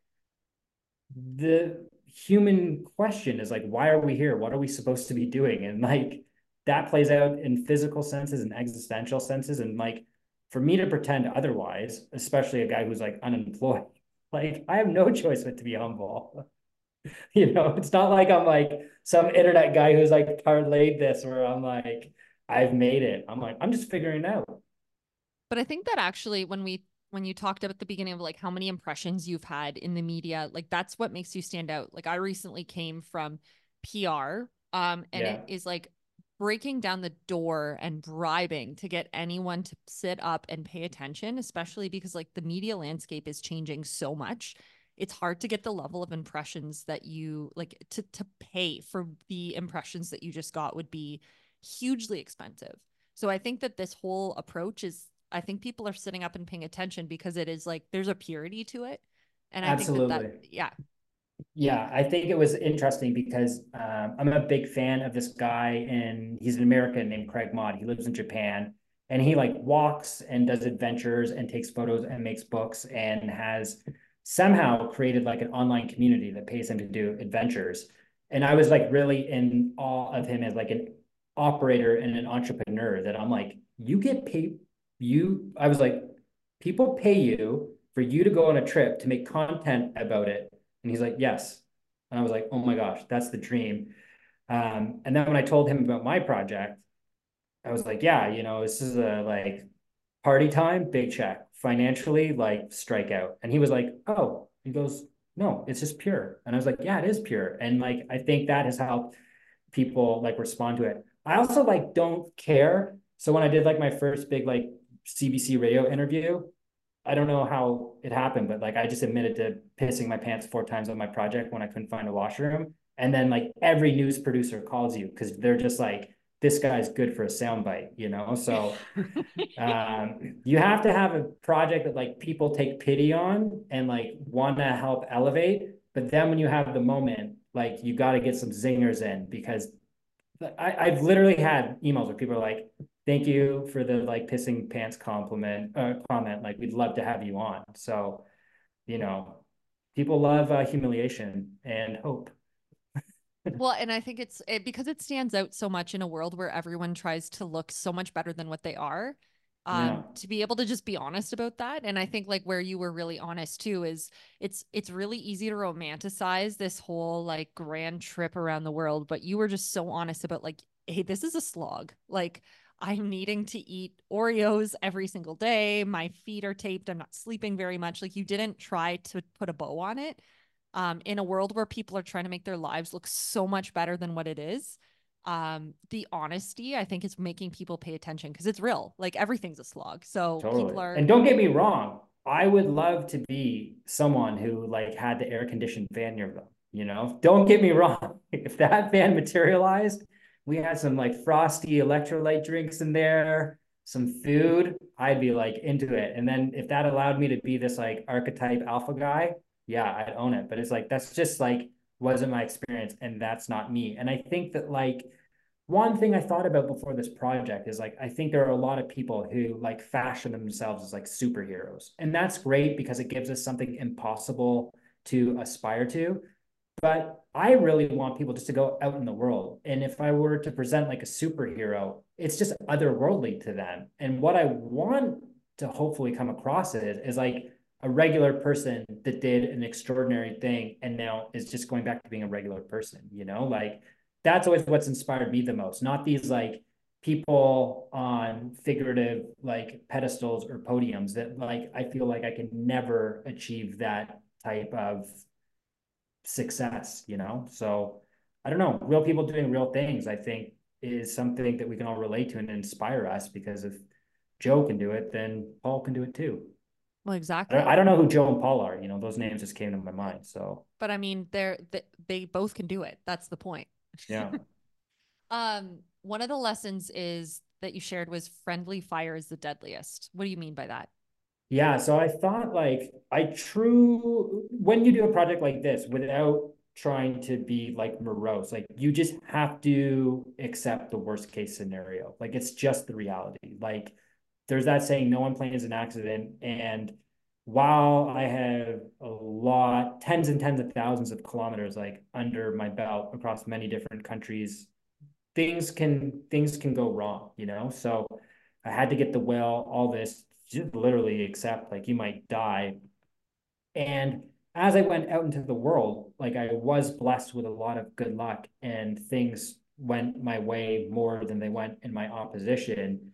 the human question is like why are we here? What are we supposed to be doing? And like that plays out in physical senses and existential senses. And like for me to pretend otherwise especially a guy who's like unemployed like I have no choice but to be humble. you know, it's not like I'm like some internet guy who's like parlayed this where I'm like, I've made it. I'm like, I'm just figuring it out. But I think that actually when we when you talked about the beginning of like how many impressions you've had in the media, like that's what makes you stand out. Like I recently came from PR um and yeah. it is like breaking down the door and bribing to get anyone to sit up and pay attention, especially because like the media landscape is changing so much. It's hard to get the level of impressions that you like to to pay for the impressions that you just got would be hugely expensive. So I think that this whole approach is I think people are sitting up and paying attention because it is like there's a purity to it. And I Absolutely. think that, that yeah. Yeah, I think it was interesting because um, I'm a big fan of this guy, and he's an American named Craig Mod. He lives in Japan, and he like walks and does adventures and takes photos and makes books and has somehow created like an online community that pays him to do adventures. And I was like really in awe of him as like an operator and an entrepreneur that I'm like, you get paid, you, I was like, people pay you for you to go on a trip to make content about it. And he's like, yes. And I was like, oh my gosh, that's the dream. Um, and then when I told him about my project, I was like, yeah, you know, this is a like party time, big check, financially, like strike out. And he was like, oh, he goes, no, it's just pure. And I was like, yeah, it is pure. And like, I think that has helped people like respond to it. I also like don't care. So when I did like my first big like CBC radio interview, I don't know how it happened, but like I just admitted to pissing my pants four times on my project when I couldn't find a washroom. And then like every news producer calls you because they're just like, this guy's good for a soundbite, you know? So um, you have to have a project that like people take pity on and like want to help elevate. But then when you have the moment, like you got to get some zingers in because I, I've literally had emails where people are like, thank you for the like pissing pants compliment uh, comment. Like we'd love to have you on. So, you know, people love uh, humiliation and hope well, and I think it's it, because it stands out so much in a world where everyone tries to look so much better than what they are. Um, yeah. to be able to just be honest about that. And I think like where you were really honest too is it's it's really easy to romanticize this whole like grand trip around the world, but you were just so honest about like, hey, this is a slog. Like I'm needing to eat Oreos every single day. My feet are taped. I'm not sleeping very much. Like you didn't try to put a bow on it um, in a world where people are trying to make their lives look so much better than what it is um, the honesty i think is making people pay attention because it's real like everything's a slog so totally. people are and don't get me wrong i would love to be someone who like had the air conditioned van near them you know don't get me wrong if that van materialized we had some like frosty electrolyte drinks in there some food i'd be like into it and then if that allowed me to be this like archetype alpha guy yeah, I'd own it. But it's like that's just like wasn't my experience and that's not me. And I think that like one thing I thought about before this project is like I think there are a lot of people who like fashion themselves as like superheroes. And that's great because it gives us something impossible to aspire to. But I really want people just to go out in the world. And if I were to present like a superhero, it's just otherworldly to them. And what I want to hopefully come across is, is like a regular person that did an extraordinary thing and now is just going back to being a regular person, you know? Like that's always what's inspired me the most, not these like people on figurative like pedestals or podiums that like I feel like I can never achieve that type of success, you know? So I don't know, real people doing real things, I think is something that we can all relate to and inspire us because if Joe can do it, then Paul can do it too. Well, exactly. I don't know who Joe and Paul are. You know, those names just came to my mind. So, but I mean, they're they, they both can do it. That's the point. Yeah. um, one of the lessons is that you shared was friendly fire is the deadliest. What do you mean by that? Yeah. So I thought like I true when you do a project like this without trying to be like morose, like you just have to accept the worst case scenario. Like it's just the reality. Like there's that saying, no one plans an accident. And while I have a lot, tens and tens of thousands of kilometers like under my belt across many different countries, things can things can go wrong, you know. So I had to get the will, all this, literally accept like you might die. And as I went out into the world, like I was blessed with a lot of good luck and things went my way more than they went in my opposition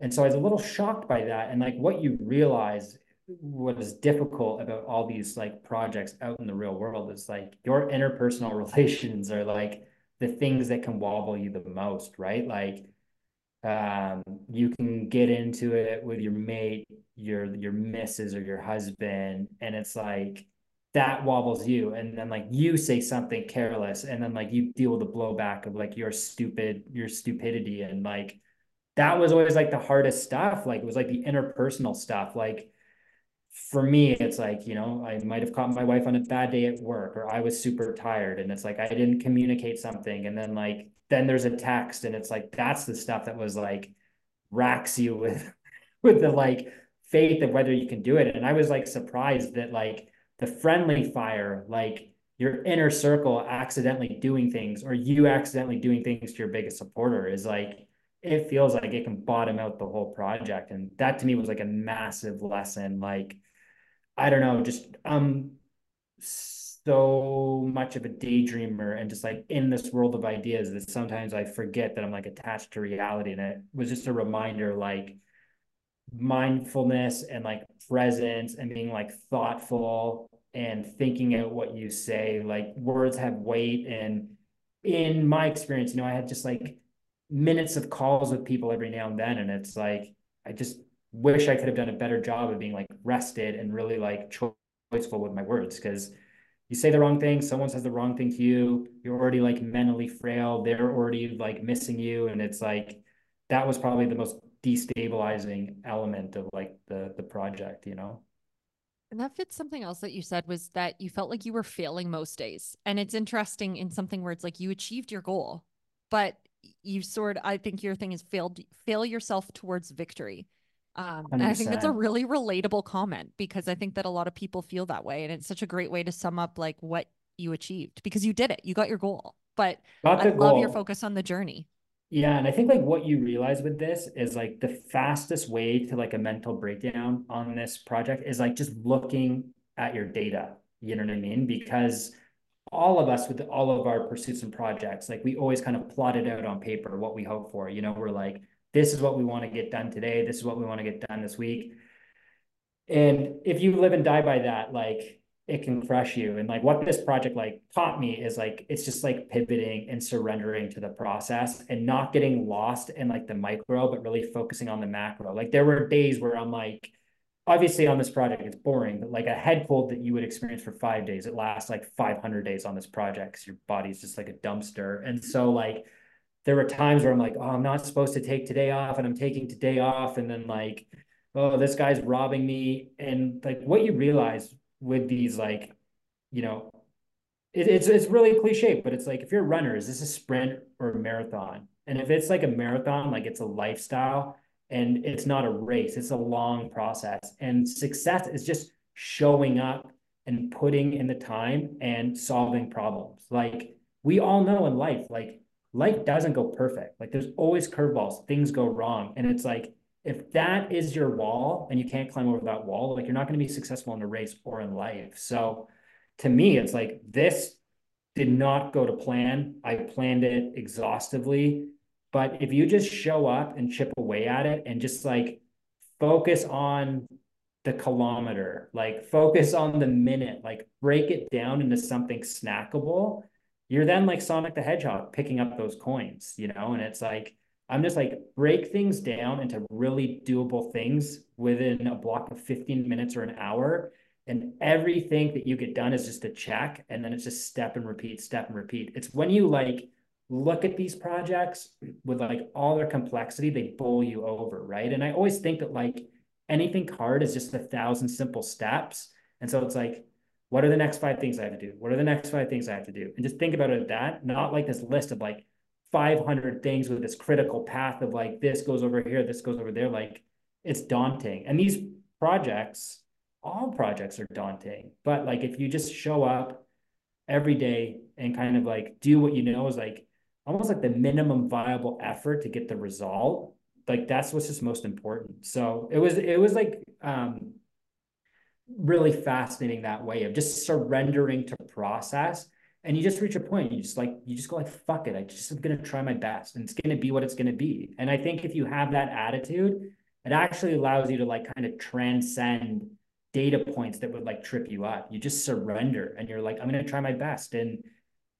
and so I was a little shocked by that. And like what you realize what is difficult about all these like projects out in the real world is like your interpersonal relations are like the things that can wobble you the most, right? Like um, you can get into it with your mate, your your missus or your husband, and it's like that wobbles you, and then like you say something careless, and then like you deal with the blowback of like your stupid your stupidity, and like that was always like the hardest stuff. Like it was like the interpersonal stuff. Like for me, it's like, you know, I might have caught my wife on a bad day at work or I was super tired and it's like I didn't communicate something. And then like then there's a text and it's like that's the stuff that was like racks you with with the like faith of whether you can do it. And I was like surprised that like the friendly fire, like your inner circle accidentally doing things or you accidentally doing things to your biggest supporter is like it feels like it can bottom out the whole project and that to me was like a massive lesson like i don't know just um so much of a daydreamer and just like in this world of ideas that sometimes i forget that i'm like attached to reality. And it was just a reminder like mindfulness and like presence and being like thoughtful and thinking out what you say. Like words have weight. And in my experience you know i had just like minutes of calls with people every now and then. And it's like i just wish i could have done a better job of being like rested and really like choiceful with my words. Because you say the wrong thing someone says the wrong thing to you you're already like mentally frail they're already like missing you and it's like that was probably the most destabilizing element of like the the project you know and that fits something else that you said was that you felt like you were failing most days and it's interesting in something where it's like you achieved your goal but you sort I think your thing is failed fail yourself towards victory. Um, and I think that's a really relatable comment because I think that a lot of people feel that way. And it's such a great way to sum up like what you achieved because you did it. You got your goal. But I goal. love your focus on the journey. Yeah. And I think like what you realize with this is like the fastest way to like a mental breakdown on this project is like just looking at your data. You know what I mean? Because all of us with all of our pursuits and projects, like we always kind of plotted out on paper what we hope for. You know, we're like, this is what we want to get done today. This is what we want to get done this week. And if you live and die by that, like it can crush you. And like what this project like taught me is like it's just like pivoting and surrendering to the process and not getting lost in like the micro, but really focusing on the macro. Like there were days where I'm like, obviously on this project it's boring but like a head cold that you would experience for five days it lasts like 500 days on this project because your body's just like a dumpster and so like there were times where i'm like oh i'm not supposed to take today off and i'm taking today off and then like oh this guy's robbing me and like what you realize with these like you know it, it's it's really cliche but it's like if you're a runner is this a sprint or a marathon? And if it's like a marathon like it's a lifestyle and it's not a race it's a long process and success is just showing up and putting in the time and solving problems. Like we all know in life like life doesn't go perfect. Like there's always curveballs. Things go wrong. And it's like if that is your wall and you can't climb over that wall like you're not going to be successful in a race or in life. So to me it's like this did not go to plan. I planned it exhaustively. But if you just show up and chip away at it and just like focus on the kilometer, like focus on the minute, like break it down into something snackable, you're then like Sonic the Hedgehog picking up those coins, you know? And it's like, I'm just like break things down into really doable things within a block of 15 minutes or an hour. And everything that you get done is just a check. And then it's just step and repeat, step and repeat. It's when you like look at these projects with like all their complexity, they bowl you over, right? And I always think that like anything hard is just a thousand simple steps. And so it's like, what are the next five things I have to do? What are the next five things I have to do? And just think about it that, not like this list of like 500 things with this critical path of like, this goes over here, this goes over there. Like it's daunting. And these projects, all projects are daunting. But like, if you just show up every day and kind of like do what you know is like, almost like the minimum viable effort to get the result like that's what's just most important so it was it was like um really fascinating that way of just surrendering to process. And you just reach a point you just like you just go like fuck it i just am going to try my best and it's going to be what it's going to be. And i think if you have that attitude it actually allows you to like kind of transcend data points that would like trip you up. You just surrender and you're like i'm going to try my best. And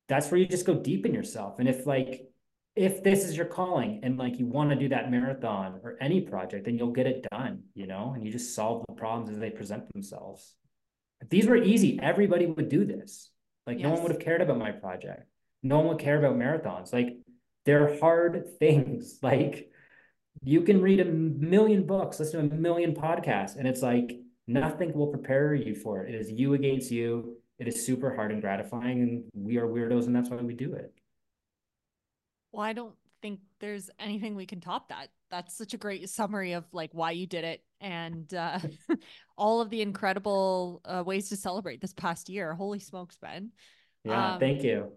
that's where you just go deep in yourself. And if like if this is your calling and like you want to do that marathon or any project, then you'll get it done, you know, and you just solve the problems as they present themselves. If these were easy, everybody would do this. Like yes. no one would have cared about my project. No one would care about marathons. Like they're hard things. Like you can read a million books, listen to a million podcasts, and it's like nothing will prepare you for it. It is you against you. It is super hard and gratifying, and we are weirdos, and that's why we do it. Well, I don't think there's anything we can top that. That's such a great summary of like why you did it and uh, all of the incredible uh, ways to celebrate this past year. Holy smokes, Ben! Yeah, um, thank you.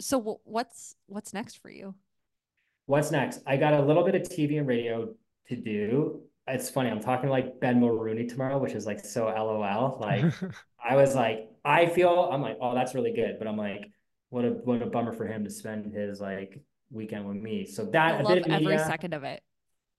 So, what's what's next for you? What's next? I got a little bit of TV and radio to do. It's funny. I'm talking to like Ben Mulroney tomorrow, which is like so LOL. Like I was like, I feel I'm like, oh, that's really good, but I'm like, what a what a bummer for him to spend his like weekend with me. So that I love every media, second of it.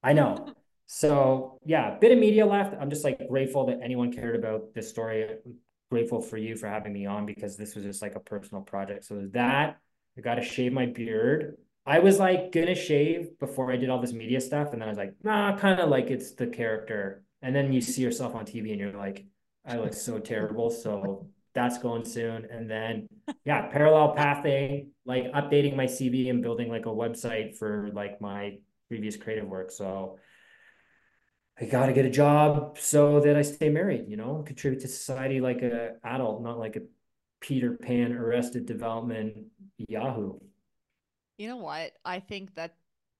I know. So yeah, bit of media left. I'm just like grateful that anyone cared about this story. I'm grateful for you for having me on because this was just like a personal project. So that I got to shave my beard. I was like gonna shave before I did all this media stuff, and then I was like, nah, kind of like it's the character. And then you see yourself on TV, and you're like, I look so terrible. So that's going soon. And then yeah, parallel pathing, like updating my CV and building like a website for like my previous creative work. So I got to get a job so that I stay married, you know, contribute to society like a adult, not like a Peter Pan arrested development Yahoo you know what? I think that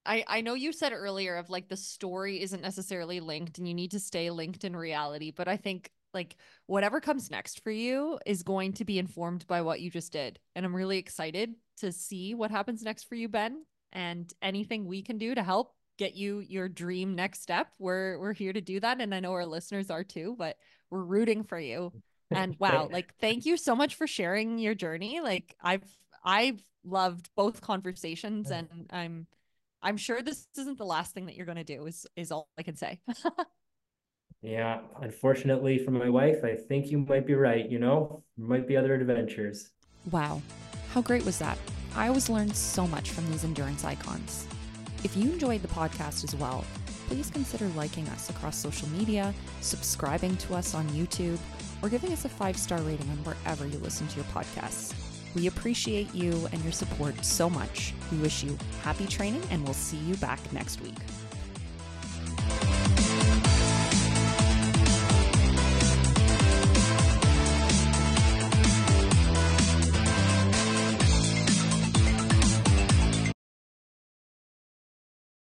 I I know you said earlier of like the story isn't necessarily linked and you need to stay linked in reality, but I think like whatever comes next for you is going to be informed by what you just did. And I'm really excited to see what happens next for you, Ben, and anything we can do to help get you your dream next step. We're we're here to do that and I know our listeners are too, but we're rooting for you. And wow, like thank you so much for sharing your journey. Like I've I've loved both conversations and I'm I'm sure this isn't the last thing that you're going to do is is all I can say. yeah, unfortunately for my wife, I think you might be right, you know? There might be other adventures. Wow. How great was that? I always learn so much from these endurance icons. If you enjoyed the podcast as well, please consider liking us across social media, subscribing to us on YouTube, or giving us a five star rating on wherever you listen to your podcasts. We appreciate you and your support so much. We wish you happy training and we'll see you back next week.